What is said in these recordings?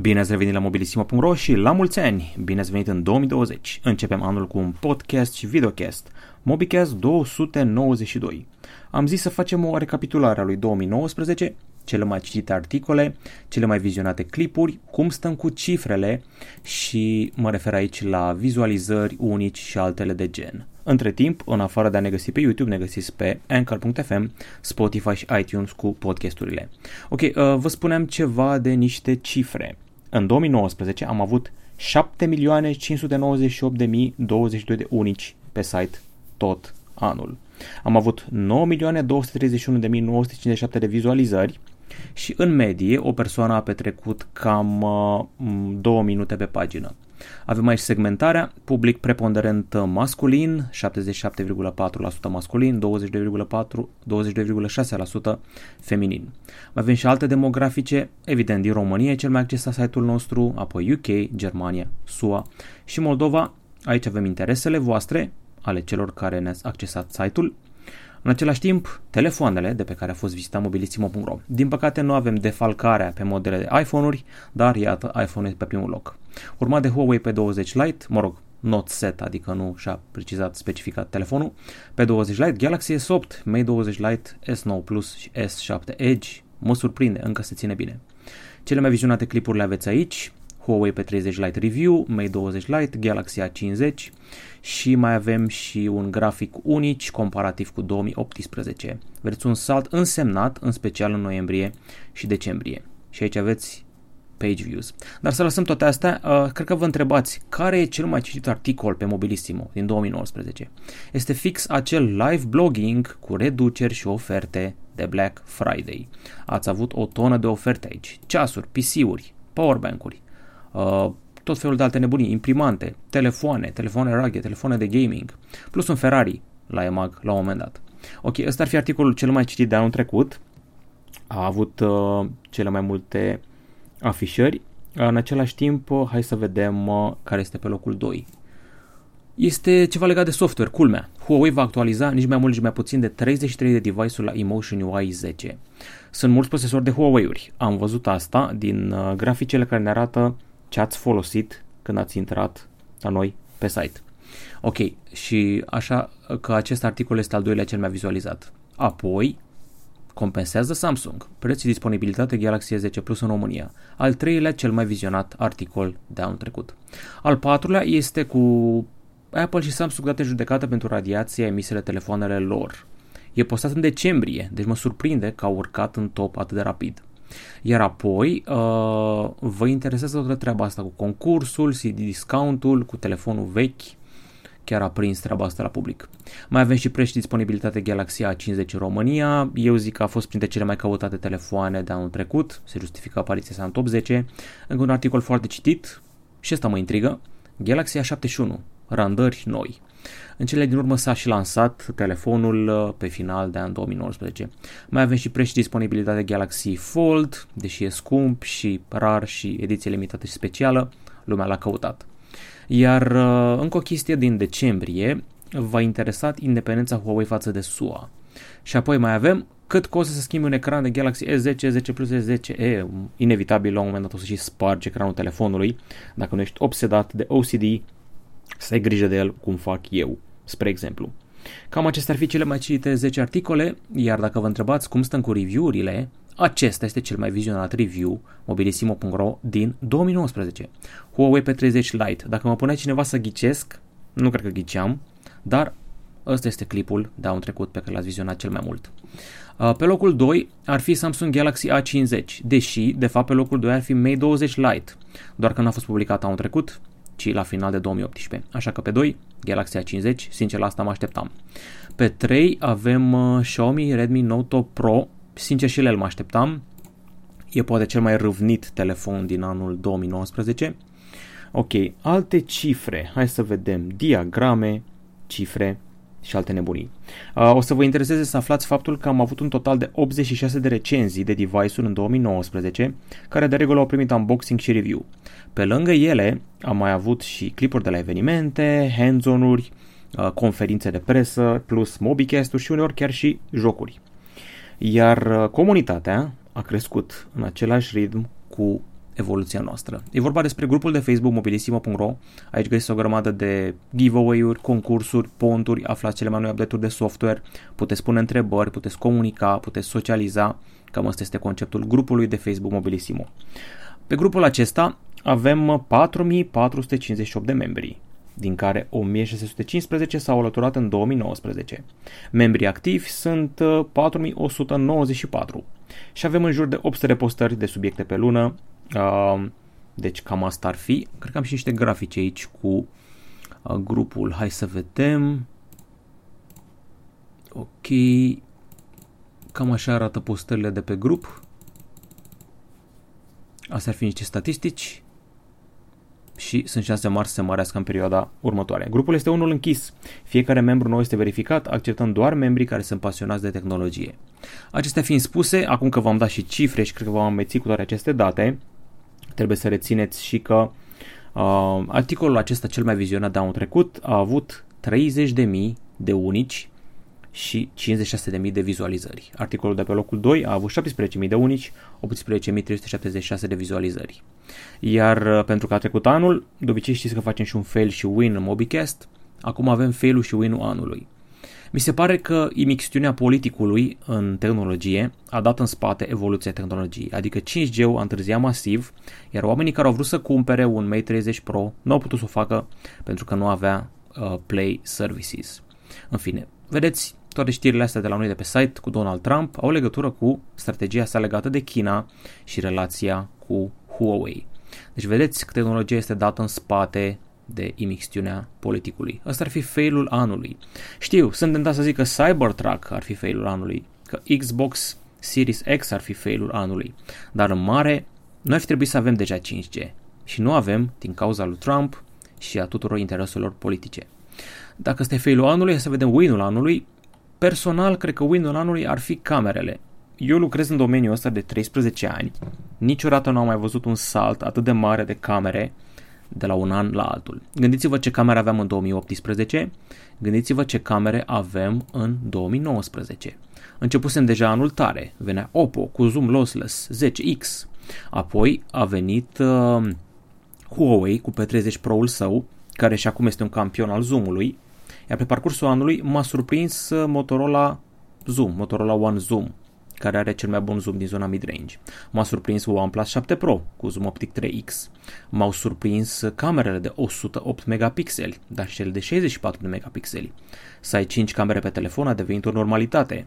Bine ați revenit la mobilisimo.ro și la mulți ani! Bine ați venit în 2020! Începem anul cu un podcast și videocast, MobiCast 292. Am zis să facem o recapitulare a lui 2019, cele mai citite articole, cele mai vizionate clipuri, cum stăm cu cifrele și mă refer aici la vizualizări unici și altele de gen. Între timp, în afară de a ne găsi pe YouTube, ne găsiți pe Anchor.fm, Spotify și iTunes cu podcasturile. Ok, uh, vă spuneam ceva de niște cifre. În 2019 am avut 7.598.022 de unici pe site tot anul. Am avut 9.231.957 de vizualizări și în medie o persoană a petrecut cam uh, 2 minute pe pagină. Avem aici segmentarea, public preponderent masculin, 77,4% masculin, 22,6% feminin. Mai avem și alte demografice, evident din România cel mai accesat site-ul nostru, apoi UK, Germania, SUA și Moldova. Aici avem interesele voastre, ale celor care ne-ați accesat site-ul. În același timp, telefoanele de pe care a fost vizitat mobilissimo.ro. Din păcate nu avem defalcarea pe modele de iPhone-uri, dar iată iPhone pe primul loc. Urmat de Huawei P20 Lite, mă rog, not set, adică nu și-a precizat, specificat telefonul, P20 Lite, Galaxy S8, Mate 20 Lite, S9 Plus și S7 Edge, mă surprinde, încă se ține bine. Cele mai vizionate clipuri le aveți aici, Huawei P30 Lite Review, Mate 20 Lite, Galaxy A50 și mai avem și un grafic unic comparativ cu 2018. Vedeți un salt însemnat, în special în noiembrie și decembrie. Și aici aveți page views. Dar să lăsăm toate astea, uh, cred că vă întrebați care e cel mai citit articol pe Mobilissimo din 2019. Este fix acel live blogging cu reduceri și oferte de Black Friday. Ați avut o tonă de oferte aici. Ceasuri, PC-uri, powerbank-uri, uh, tot felul de alte nebunii, imprimante, telefoane, telefoane raghe, telefoane de gaming, plus un Ferrari la EMAG la un moment dat. Ok, ăsta ar fi articolul cel mai citit de anul trecut. A avut uh, cele mai multe afișări. În același timp, uh, hai să vedem uh, care este pe locul 2. Este ceva legat de software, culmea. Huawei va actualiza nici mai mult, nici mai puțin de 33 de device-uri la Emotion UI 10. Sunt mulți procesori de Huawei-uri. Am văzut asta din uh, graficele care ne arată ce ați folosit când ați intrat la noi pe site. Ok, și așa că acest articol este al doilea cel mai vizualizat. Apoi, compensează Samsung, preț și disponibilitate Galaxy S10 Plus în România. Al treilea cel mai vizionat articol de anul trecut. Al patrulea este cu Apple și Samsung date judecată pentru radiația emisele telefoanele lor. E postat în decembrie, deci mă surprinde că au urcat în top atât de rapid. Iar apoi uh, vă interesează toată treaba asta cu concursul, CD discountul, cu telefonul vechi, chiar a prins treaba asta la public. Mai avem și preț și disponibilitate Galaxy A50 în România, eu zic că a fost printre cele mai căutate telefoane de anul trecut, se justifică apariția sa în top 10, încă un articol foarte citit și ăsta mă intrigă, Galaxy A71, randări noi. În cele din urmă s-a și lansat telefonul uh, pe final de an 2019. Mai avem și preț și disponibilitate Galaxy Fold, deși e scump și rar și ediție limitată și specială, lumea l-a căutat. Iar uh, încă o chestie din decembrie, v-a interesat independența Huawei față de SUA. Și apoi mai avem cât costă să schimbi un ecran de Galaxy S10, S10 Plus, S10e, inevitabil la un moment dat o să și spargi ecranul telefonului, dacă nu ești obsedat de OCD, să ai grijă de el cum fac eu, spre exemplu. Cam acestea ar fi cele mai citite 10 articole, iar dacă vă întrebați cum stăm cu review-urile, acesta este cel mai vizionat review mobilissimo.ro din 2019. Huawei P30 Lite. Dacă mă pune cineva să ghicesc, nu cred că ghiceam, dar ăsta este clipul de anul trecut pe care l-ați vizionat cel mai mult. Uh, pe locul 2 ar fi Samsung Galaxy A50, deși, de fapt, pe locul 2 ar fi Mate 20 Lite, doar că nu a fost publicat anul trecut, ci la final de 2018. Așa că pe 2, Galaxy A50, sincer la asta mă așteptam. Pe 3 avem uh, Xiaomi Redmi Note 8 Pro, sincer și el mă așteptam. E poate cel mai râvnit telefon din anul 2019. Ok, alte cifre, hai să vedem, diagrame, cifre, și alte nebunii. Uh, o să vă intereseze să aflați faptul că am avut un total de 86 de recenzii de device-uri în 2019, care de regulă au primit unboxing și review. Pe lângă ele, am mai avut și clipuri de la evenimente, hands-on-uri, uh, conferințe de presă, plus mobicast-uri și uneori chiar și jocuri. Iar uh, comunitatea a crescut în același ritm cu evoluția noastră. E vorba despre grupul de Facebook mobilisimo.ro. Aici găsiți o grămadă de giveaway-uri, concursuri, ponturi, aflați cele mai noi update-uri de software, puteți pune întrebări, puteți comunica, puteți socializa. Cam asta este conceptul grupului de Facebook Mobilisimo. Pe grupul acesta avem 4458 de membri, din care 1615 s-au alăturat în 2019. Membrii activi sunt 4194 și avem în jur de 800 repostări de subiecte pe lună, deci cam asta ar fi. Cred că am și niște grafice aici cu grupul. Hai să vedem. Ok. Cam așa arată postările de pe grup. Astea ar fi niște statistici și sunt șanse mari să se mărească în perioada următoare. Grupul este unul închis. Fiecare membru nou este verificat, acceptând doar membrii care sunt pasionați de tehnologie. Acestea fiind spuse, acum că v-am dat și cifre și cred că v-am amețit cu toate aceste date, trebuie să rețineți și că uh, articolul acesta cel mai vizionat de anul trecut a avut 30.000 de unici și 56.000 de vizualizări. Articolul de pe locul 2 a avut 17.000 de unici, 18.376 de vizualizări. Iar uh, pentru că a trecut anul, de obicei știți că facem și un fail și win în MobiCast, acum avem fail-ul și win-ul anului. Mi se pare că imixtiunea politicului în tehnologie a dat în spate evoluția tehnologiei, adică 5G-ul a întârziat masiv, iar oamenii care au vrut să cumpere un Mate 30 Pro nu au putut să o facă pentru că nu avea uh, Play Services. În fine, vedeți, toate știrile astea de la noi de pe site cu Donald Trump au legătură cu strategia sa legată de China și relația cu Huawei. Deci vedeți că tehnologia este dată în spate de imixtiunea politicului. Ăsta ar fi failul anului. Știu, sunt tentat să zic că Cybertruck ar fi failul anului, că Xbox Series X ar fi failul anului, dar în mare noi ar fi trebuit să avem deja 5G și nu avem din cauza lui Trump și a tuturor intereselor politice. Dacă este failul anului, să vedem win-ul anului. Personal, cred că win-ul anului ar fi camerele. Eu lucrez în domeniul ăsta de 13 ani. Niciodată nu am mai văzut un salt atât de mare de camere de la un an la altul. Gândiți-vă ce camere aveam în 2018, gândiți-vă ce camere avem în 2019. Începusem deja anul tare, venea Oppo cu zoom lossless 10X, apoi a venit uh, Huawei cu P30 Pro-ul său, care și acum este un campion al zoomului, iar pe parcursul anului m-a surprins uh, Motorola Zoom, Motorola One Zoom, care are cel mai bun zoom din zona mid-range. M-a surprins OnePlus 7 Pro cu zoom optic 3x. M-au surprins camerele de 108 megapixeli, dar și cele de 64 de megapixeli. Să ai 5 camere pe telefon a devenit o normalitate.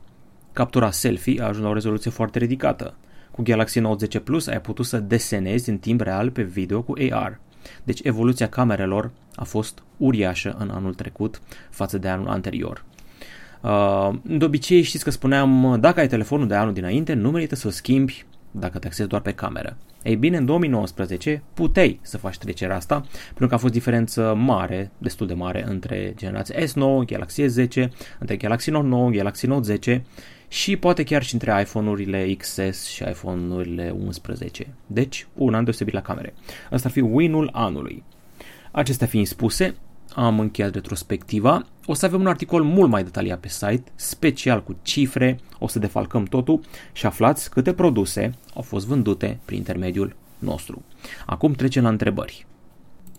Captura selfie a ajuns la o rezoluție foarte ridicată. Cu Galaxy Note 10 Plus ai putut să desenezi în timp real pe video cu AR. Deci evoluția camerelor a fost uriașă în anul trecut față de anul anterior. Uh, de obicei știți că spuneam, dacă ai telefonul de anul dinainte, nu merită să-l schimbi dacă te axezi doar pe cameră. Ei bine, în 2019 puteai să faci trecerea asta, pentru că a fost diferență mare, destul de mare, între generația S9, Galaxy S10, între Galaxy Note 9, Galaxy Note 10 și poate chiar și între iPhone-urile XS și iPhone-urile 11. Deci, un an deosebit la camere. Asta ar fi win-ul anului. Acestea fiind spuse, am încheiat retrospectiva. O să avem un articol mult mai detaliat pe site, special cu cifre, o să defalcăm totul și aflați câte produse au fost vândute prin intermediul nostru. Acum trecem la întrebări.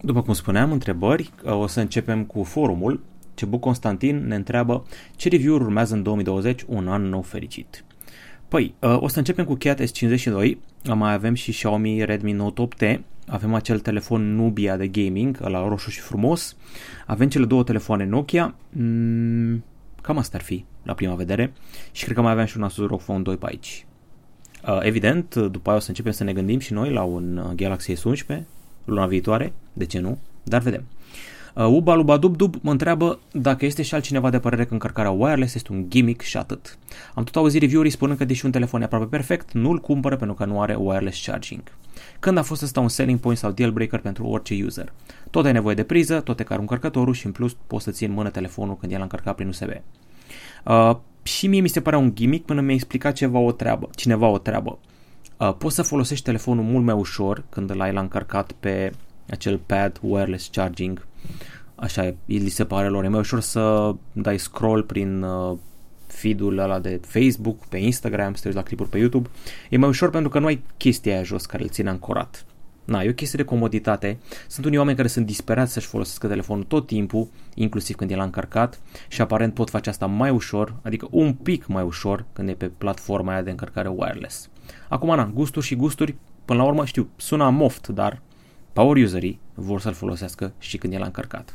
După cum spuneam, întrebări, o să începem cu forumul. Cebu Constantin ne întreabă ce review-uri urmează în 2020, un an nou fericit. Păi, o să începem cu Cat S52, mai avem și Xiaomi Redmi Note 8T, avem acel telefon Nubia de gaming, la roșu și frumos, avem cele două telefoane Nokia, mm, cam asta ar fi la prima vedere. Și cred că mai avem și un Asus ROG Phone 2 pe aici. Uh, evident, după aia o să începem să ne gândim și noi la un uh, Galaxy S11 luna viitoare, de ce nu, dar vedem. Uh, Uba Luba Dub Dub mă întreabă dacă este și altcineva de părere că încărcarea wireless este un gimmick și atât. Am tot auzit review-uri spunând că deși un telefon e aproape perfect, nu-l cumpără pentru că nu are wireless charging. Când a fost ăsta un selling point sau deal breaker pentru orice user? Tot ai nevoie de priză, tot e ca încărcătorul și în plus poți să ții în mână telefonul când el a încărcat prin USB. Uh, și mie mi se părea un gimmick până mi-a explicat ceva o treabă, cineva o treabă. Uh, poți să folosești telefonul mult mai ușor când l-ai la încărcat pe acel pad wireless charging. Așa, li se pare lor. E mai ușor să dai scroll prin uh, feed-ul ăla de Facebook, pe Instagram, să te uiți la clipuri pe YouTube. E mai ușor pentru că nu ai chestia aia jos care îl ține ancorat. Na, e o chestie de comoditate. Sunt unii oameni care sunt disperați să-și folosească telefonul tot timpul, inclusiv când e la încărcat și aparent pot face asta mai ușor, adică un pic mai ușor când e pe platforma aia de încărcare wireless. Acum, na, gusturi și gusturi, până la urmă știu, sună moft, dar power userii vor să-l folosească și când e la încărcat.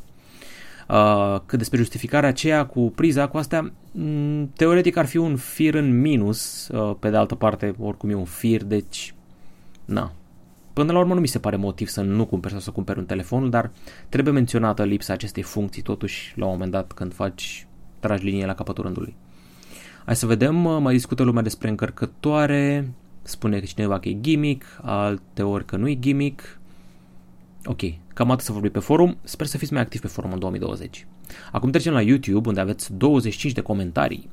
Uh, cât despre justificarea aceea cu priza, cu astea, mm, teoretic ar fi un fir în minus, uh, pe de altă parte oricum e un fir, deci na. Până la urmă nu mi se pare motiv să nu cumperi sau să cumperi un telefon, dar trebuie menționată lipsa acestei funcții totuși la un moment dat când faci, tragi linie la capătul rândului. Hai să vedem, mai discută lumea despre încărcătoare, spune că cineva că e gimmick, alte ori că nu e gimmick, Ok, cam atât să vorbim pe forum, sper să fiți mai activi pe forum în 2020. Acum trecem la YouTube, unde aveți 25 de comentarii.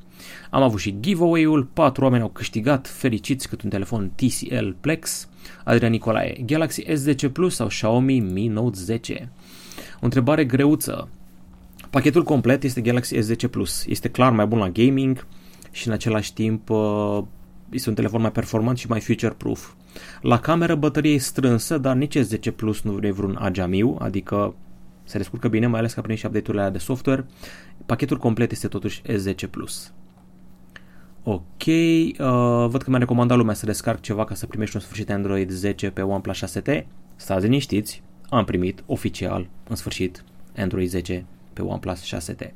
Am avut și giveaway-ul, 4 oameni au câștigat fericiți cât un telefon TCL Plex, Adrian Nicolae, Galaxy S10 Plus sau Xiaomi Mi Note 10. O întrebare greuță. Pachetul complet este Galaxy S10 Plus. Este clar mai bun la gaming și în același timp uh, este un telefon mai performant și mai future-proof. La cameră bătărie e strânsă, dar nici S10 Plus nu e vreun ageamiu, adică se descurcă bine, mai ales că prin și update-urile de software. Pachetul complet este totuși S10 Plus. Ok, uh, văd că mi-a recomandat lumea să descarc ceva ca să primești un sfârșit Android 10 pe OnePlus 6T. Stați liniștiți, am primit oficial, în sfârșit, Android 10 pe OnePlus 6T.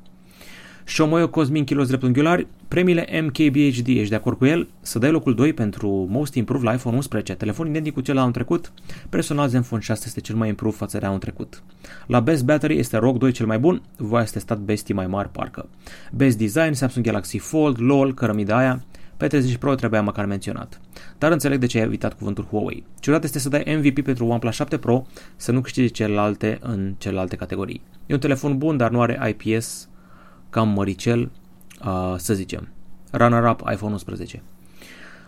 Shomoyo Cosmin Kilos dreptunghiulari, premiile MKBHD, ești de acord cu el? Să dai locul 2 pentru Most Improved la iPhone 11, telefon identic cu cel la anul trecut. Personal Zenfone 6 este cel mai improved față de anul trecut. La Best Battery este ROG 2 cel mai bun, voi ați testat bestii mai mari parcă. Best Design, Samsung Galaxy Fold, LOL, cărămida aia, pe 30 Pro trebuia măcar menționat. Dar înțeleg de ce ai evitat cuvântul Huawei. Ciudat este să dai MVP pentru OnePlus 7 Pro, să nu câștigi celelalte în celelalte categorii. E un telefon bun, dar nu are IPS cam măricel, uh, să zicem. Runner-up iPhone 11.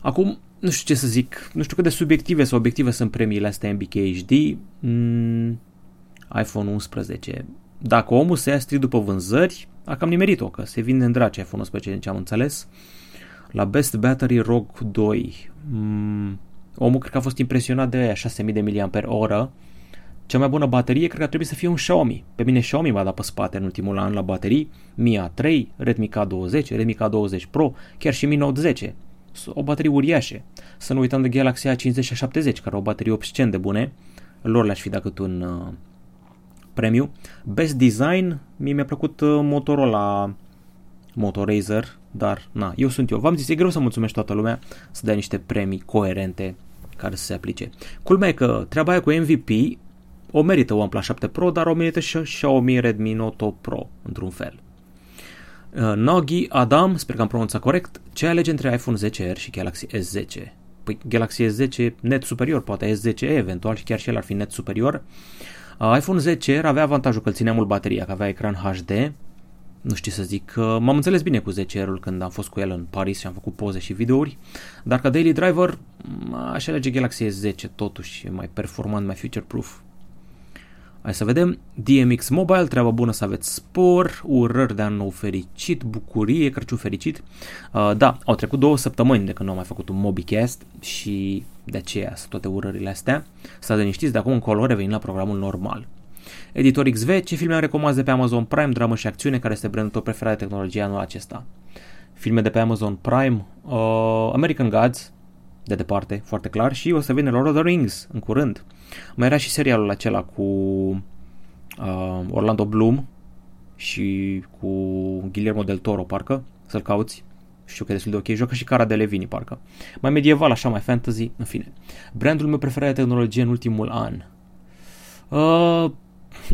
Acum, nu știu ce să zic, nu știu cât de subiective sau obiective sunt premiile astea MBK HD. Mm, iPhone 11. Dacă omul se ia strict după vânzări, a cam nimerit-o, că se vinde în drace iPhone 11, din ce am înțeles. La Best Battery ROG 2. Mm, omul cred că a fost impresionat de aia 6000 de mAh cea mai bună baterie cred că ar trebui să fie un Xiaomi. Pe mine Xiaomi m-a dat pe spate în ultimul an la baterii. Mi A3, Redmi K20, Redmi K20 Pro, chiar și Mi Note 10. O baterie uriașe. Să nu uităm de Galaxy A50 și A70, care au baterii obscen de bune. Lor le-aș fi dat cât un uh, premiu. Best Design, mie mi-a plăcut uh, Motorola Moto Razer, dar na, eu sunt eu. V-am zis, e greu să mulțumesc toată lumea să dea niște premii coerente care să se aplice. Culmea e că treaba aia cu MVP o merită OnePlus 7 Pro, dar o merită și Xiaomi Redmi Note Pro, într-un fel. Uh, Nogi Adam, sper că am pronunțat corect, ce alege între iPhone 10R și Galaxy S10? Păi Galaxy S10 net superior, poate S10e eventual și chiar și el ar fi net superior. Uh, iPhone 10R avea avantajul că îl ținea mult bateria, că avea ecran HD, nu știu să zic, uh, m-am înțeles bine cu 10R-ul când am fost cu el în Paris și am făcut poze și videouri, dar ca daily driver aș alege Galaxy S10 totuși, e mai performant, mai future-proof, Hai să vedem. DMX Mobile, treaba bună să aveți spor, urări de an nou fericit, bucurie, Crăciun fericit. Uh, da, au trecut două săptămâni de când nu am mai făcut un Mobicast și de aceea sunt toate urările astea. Stați liniștiți, de acum încolo revenim la programul normal. Editor XV, ce filme am recomandat de pe Amazon Prime, dramă și acțiune, care este brandul tău preferat de tehnologie anul acesta? Filme de pe Amazon Prime, uh, American Gods, de departe, foarte clar, și o să vină Lord of the Rings în curând. Mai era și serialul acela cu uh, Orlando Bloom și cu Guillermo del Toro, parcă, să-l cauți. Știu că e destul de ok. Joacă și Cara de Levini, parcă. Mai medieval, așa, mai fantasy, în fine. Brandul meu preferat de tehnologie în ultimul an. Uh,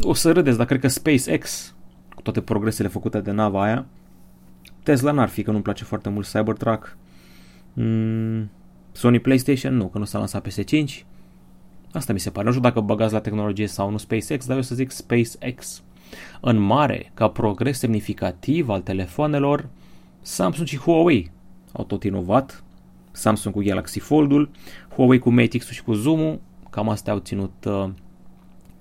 o să râdeți, dar cred că SpaceX, cu toate progresele făcute de nava aia, Tesla n-ar fi, că nu-mi place foarte mult Cybertruck. Mm, Sony PlayStation nu, că nu s-a lansat PS5. Asta mi se pare. Nu știu dacă băgați la tehnologie sau nu SpaceX, dar eu să zic SpaceX. În mare, ca progres semnificativ al telefonelor, Samsung și Huawei au tot inovat. Samsung cu Galaxy Fold-ul, Huawei cu Mate X-ul și cu Zoom-ul, cam astea au ținut uh,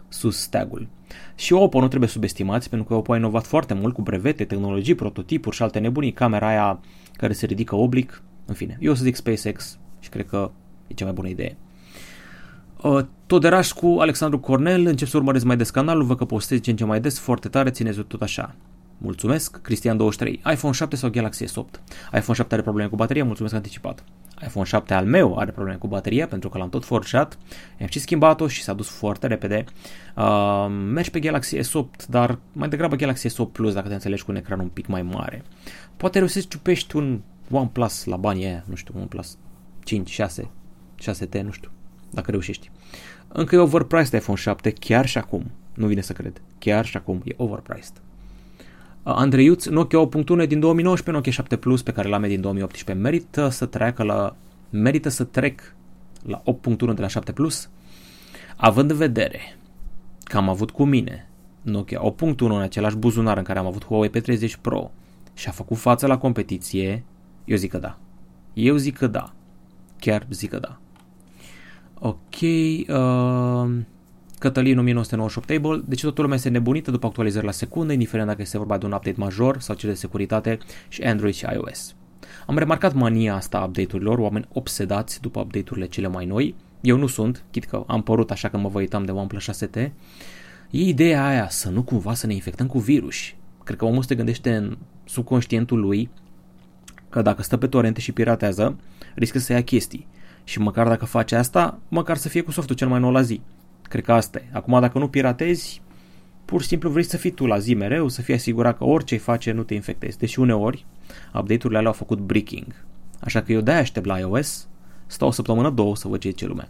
sus steagul. Și Oppo nu trebuie subestimați, pentru că Oppo a inovat foarte mult cu brevete, tehnologii, prototipuri și alte nebunii, camera aia care se ridică oblic, în fine. Eu o să zic SpaceX și cred că e cea mai bună idee. Uh, Toderaș cu Alexandru Cornel, încep să urmăresc mai des canalul, văd că postez ce în ce mai des, foarte tare, țineți tot așa. Mulțumesc, Cristian23. iPhone 7 sau Galaxy S8? iPhone 7 are probleme cu bateria, mulțumesc anticipat. iPhone 7 al meu are probleme cu bateria pentru că l-am tot forșat, am și schimbat-o și s-a dus foarte repede. Uh, mergi pe Galaxy S8, dar mai degrabă Galaxy S8 Plus dacă te înțelegi cu un ecran un pic mai mare. Poate reușești să ciupești un OnePlus la banii aia, nu știu, OnePlus 5, 6, 6T, nu știu, dacă reușești. Încă e overpriced iPhone 7, chiar și acum. Nu vine să cred. Chiar și acum e overpriced. Andrei Iuț, Nokia 8.1 din 2019, Nokia 7 Plus pe care l-am din 2018 merită să treacă la merită să trec la 8.1 de la 7 Plus, având în vedere că am avut cu mine Nokia 8.1 în același buzunar în care am avut Huawei P30 Pro și a făcut față la competiție, eu zic că da. Eu zic că da. Chiar zic că da. Ok. Uh, Cătălin 1998 Table, deci toată lumea este nebunită după actualizări la secundă, indiferent dacă este vorba de un update major sau cel de securitate și Android și iOS. Am remarcat mania asta a update-urilor, oameni obsedați după update-urile cele mai noi. Eu nu sunt, chit că am părut așa că mă vă uitam de OnePlus 6T. E ideea aia să nu cumva să ne infectăm cu virus. Cred că omul se gândește în subconștientul lui că dacă stă pe torente și piratează, riscă să ia chestii. Și măcar dacă face asta, măcar să fie cu softul cel mai nou la zi. Cred că asta e. Acum, dacă nu piratezi, pur și simplu vrei să fii tu la zi mereu, să fii asigurat că orice face nu te infectezi. Deși uneori, update-urile alea au făcut breaking. Așa că eu de-aia aștept la iOS, stau o săptămână, două să văd ce ce lumea.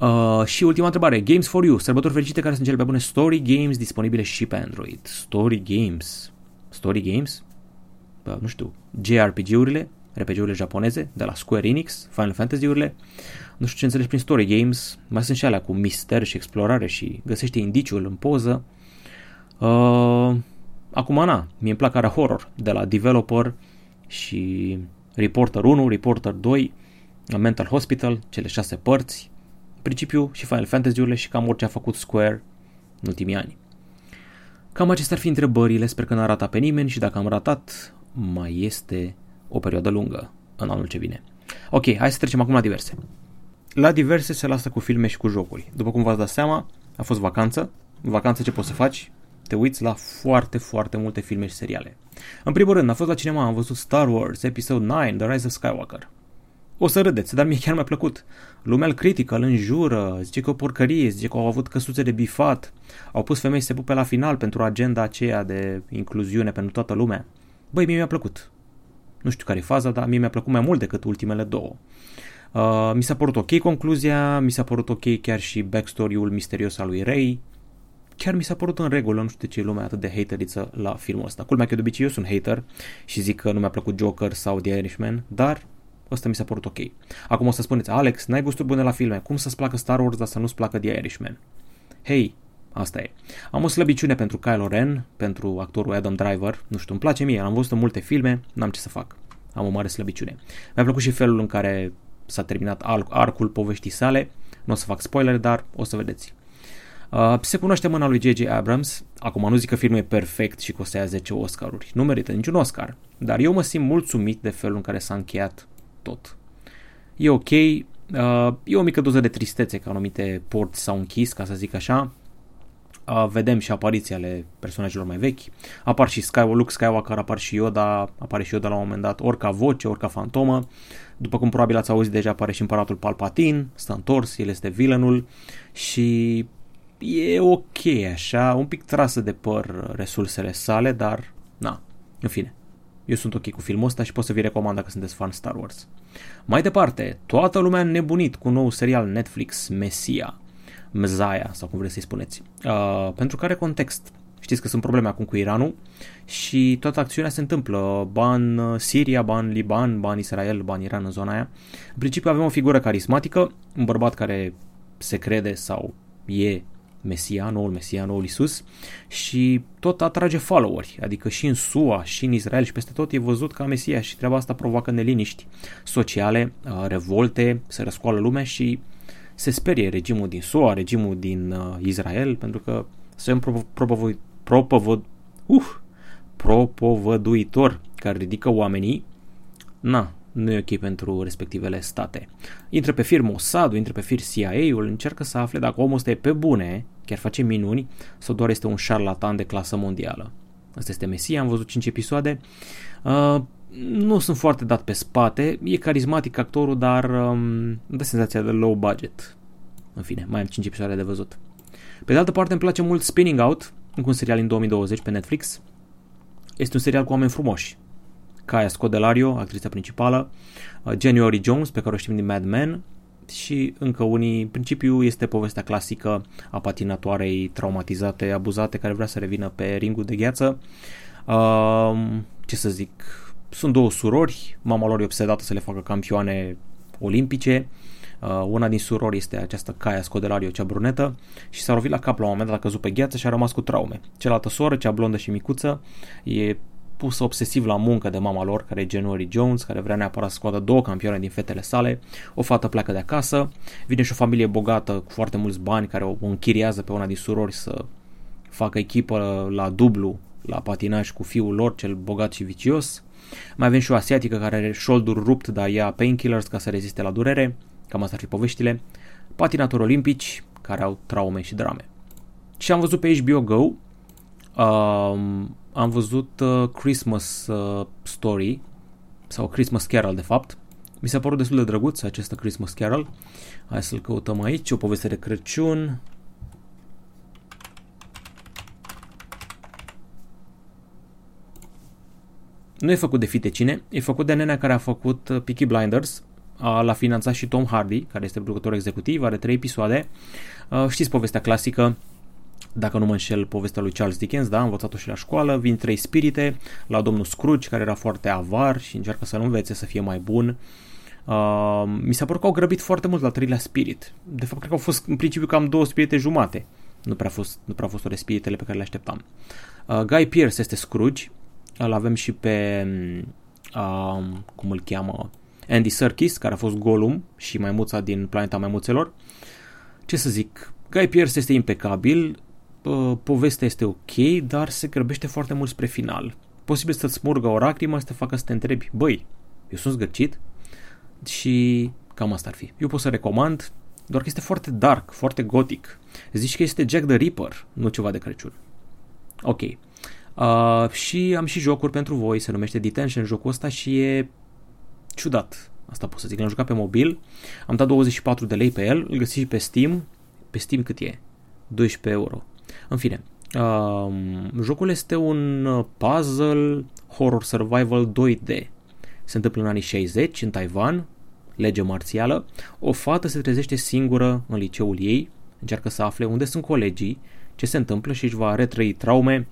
Uh, și ultima întrebare, Games for You, sărbători fericite care sunt cele mai bune story games disponibile și pe Android. Story games. Story games? Bă, nu știu, JRPG-urile, RPG-urile japoneze, de la Square Enix, Final Fantasy-urile, nu știu ce înțelegi prin story games, mai sunt și alea cu mister și explorare și găsește indiciul în poză. Uh, acum, na, mie îmi plac care horror, de la Developer și Reporter 1, Reporter 2, Mental Hospital, cele șase părți, în principiu și Final Fantasy-urile și cam orice a făcut Square în ultimii ani. Cam acestea ar fi întrebările, sper că n-a ratat pe nimeni și dacă am ratat, mai este o perioadă lungă în anul ce vine. Ok, hai să trecem acum la diverse. La diverse se lasă cu filme și cu jocuri. După cum v-ați dat seama, a fost vacanță. Vacanță ce poți să faci? Te uiți la foarte, foarte multe filme și seriale. În primul rând, a fost la cinema, am văzut Star Wars, Episode 9, The Rise of Skywalker. O să râdeți, dar mie chiar mi-a plăcut. Lumea îl critică, îl înjură, zice că o porcărie, zice că au avut căsuțe de bifat, au pus femei să se pupe la final pentru agenda aceea de incluziune pentru toată lumea. Băi, mie mi-a plăcut. Nu știu care e faza, dar mie mi-a plăcut mai mult decât ultimele două. Uh, mi s-a părut ok concluzia, mi s-a părut ok chiar și backstory-ul misterios al lui Ray. Chiar mi s-a părut în regulă, nu știu de ce e lumea atât de hateriță la filmul ăsta. Culmea că de obicei eu sunt hater și zic că nu mi-a plăcut Joker sau The Irishman, dar ăsta mi s-a părut ok. Acum o să spuneți, Alex, n-ai gusturi bune la filme, cum să-ți placă Star Wars, dar să nu-ți placă The Irishman? Hei, Asta e. Am o slăbiciune pentru Kylo Ren, pentru actorul Adam Driver. Nu știu, îmi place mie, am văzut în multe filme, n-am ce să fac. Am o mare slăbiciune. Mi-a plăcut și felul în care s-a terminat arcul poveștii sale. Nu o să fac spoiler, dar o să vedeți. Uh, se cunoaște mâna lui J.J. Abrams. Acum nu zic că filmul e perfect și că o să ia 10 Oscaruri. Nu merită niciun Oscar. Dar eu mă simt mulțumit de felul în care s-a încheiat tot. E ok. Uh, e o mică doză de tristețe că anumite porți s-au închis, ca să zic așa uh, vedem și apariții ale personajelor mai vechi. Apar și Sky, Luke Skywalker, apar și Yoda, apare și Yoda la un moment dat, ori ca voce, ori ca fantomă. După cum probabil ați auzit deja, apare și împăratul Palpatine, stă întors, el este villainul și e ok așa, un pic trasă de păr resursele sale, dar na, în fine. Eu sunt ok cu filmul ăsta și pot să vi recomand dacă sunteți fan Star Wars. Mai departe, toată lumea nebunit cu un nou serial Netflix, Mesia. Mzaya, sau cum vreți să-i spuneți. Uh, pentru care context? Știți că sunt probleme acum cu Iranul și toată acțiunea se întâmplă. Ban Siria, ban Liban, ban Israel, ban Iran în zona aia. În principiu avem o figură carismatică, un bărbat care se crede sau e Mesia, noul Mesia, noul Isus și tot atrage followeri, adică și în SUA, și în Israel și peste tot e văzut ca Mesia și treaba asta provoacă neliniști sociale, uh, revolte, se răscoală lumea și se sperie regimul din SUA, regimul din uh, Israel, pentru că sunt propovăd, propovăd, uh, propovăduitor care ridică oamenii, na, nu e ok pentru respectivele state. Intră pe fir mossad intră pe fir CIA-ul, încearcă să afle dacă omul ăsta e pe bune, chiar face minuni, sau doar este un șarlatan de clasă mondială. Asta este Mesia, am văzut 5 episoade. Uh, nu sunt foarte dat pe spate, e carismatic actorul, dar um, dă senzația de low budget. În fine, mai am 5 episoade de văzut. Pe de altă parte îmi place mult Spinning Out, încă un serial în 2020 pe Netflix. Este un serial cu oameni frumoși. Kaya Scodelario, actrița principală, uh, January Jones, pe care o știm din Mad Men, și încă unii. În principiu este povestea clasică a patinatoarei traumatizate, abuzate, care vrea să revină pe ringul de gheață. Uh, ce să zic, sunt două surori, mama lor e obsedată să le facă campioane olimpice, uh, una din surori este această Caia Scodelario, cea brunetă, și s-a lovit la cap la un moment dat, a căzut pe gheață și a rămas cu traume. Cealaltă soră, cea blondă și micuță, e pusă obsesiv la muncă de mama lor, care e January Jones, care vrea neapărat să scoată două campioane din fetele sale. O fată pleacă de acasă, vine și o familie bogată cu foarte mulți bani care o închiriază pe una din surori să facă echipă la dublu la patinaj cu fiul lor, cel bogat și vicios. Mai avem și o asiatică care are șoldul rupt, dar ia painkillers ca să reziste la durere. Cam asta ar fi poveștile. Patinatori olimpici care au traume și drame. Și am văzut pe HBO Go uh, am văzut uh, Christmas uh, Story sau Christmas Carol de fapt. Mi s-a părut destul de drăguț acest Christmas Carol. Hai să-l căutăm aici, o poveste de Crăciun. Nu e făcut de fite cine, e făcut de nenea care a făcut uh, Peaky Blinders, l-a finanțat și Tom Hardy, care este producător executiv, are trei episoade. Uh, știți povestea clasică, dacă nu mă înșel, povestea lui Charles Dickens, da, am învățat-o și la școală, vin trei spirite la domnul Scrooge, care era foarte avar și încearcă să nu învețe să fie mai bun. Uh, mi s-a părut că au grăbit foarte mult la treilea spirit. De fapt, cred că au fost în principiu cam două spirite jumate. Nu prea, fost, nu prea fost ore spiritele pe care le așteptam. Uh, Guy Pearce este Scrooge. Îl avem și pe, uh, cum îl cheamă, Andy Serkis, care a fost Gollum și maimuța din Planeta Maimuțelor. Ce să zic, Guy Pearce este impecabil, povestea este ok, dar se grăbește foarte mult spre final. Posibil să-ți smurgă o lacrimă, să te facă să te întrebi, băi, eu sunt zgârcit? Și cam asta ar fi. Eu pot să recomand, doar că este foarte dark, foarte gotic. Zici că este Jack the Ripper, nu ceva de Crăciun. Ok. Uh, și am și jocuri pentru voi, se numește Detention jocul ăsta și e ciudat. Asta pot să zic. L-am jucat pe mobil, am dat 24 de lei pe el, îl găsiți și pe Steam. Pe Steam cât e? 12 euro. În fine, uh, jocul este un uh, puzzle horror survival 2D. Se întâmplă în anii 60 în Taiwan, lege marțială. O fată se trezește singură în liceul ei, încearcă să afle unde sunt colegii, ce se întâmplă și își va retrăi traume,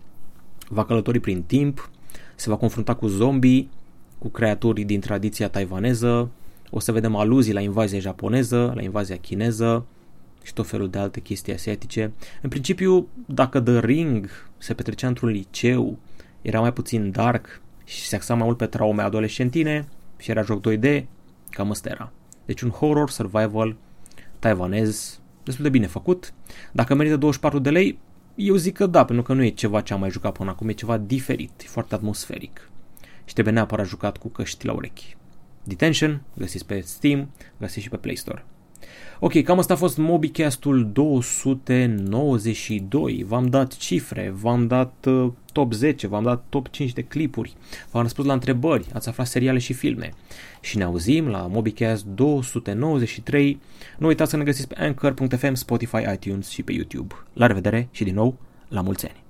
va călători prin timp, se va confrunta cu zombii, cu creaturi din tradiția taiwaneză, o să vedem aluzii la invazia japoneză, la invazia chineză, și tot felul de alte chestii asiatice. În principiu, dacă The Ring se petrecea într-un liceu, era mai puțin dark și se axa mai mult pe traume adolescentine și era joc 2D, cam ăsta era. Deci un horror survival taiwanez destul de bine făcut. Dacă merită 24 de lei, eu zic că da, pentru că nu e ceva ce am mai jucat până acum, e ceva diferit, e foarte atmosferic. Și trebuie neapărat jucat cu căști la urechi. Detention, găsiți pe Steam, găsiți și pe Play Store. Ok, cam asta a fost MobiCast-ul 292. V-am dat cifre, v-am dat uh, top 10, v-am dat top 5 de clipuri, v-am răspuns la întrebări, ați aflat seriale și filme. Și ne auzim la MobiCast 293. Nu uitați să ne găsiți pe Anchor.fm, Spotify, iTunes și pe YouTube. La revedere și din nou, la mulți ani!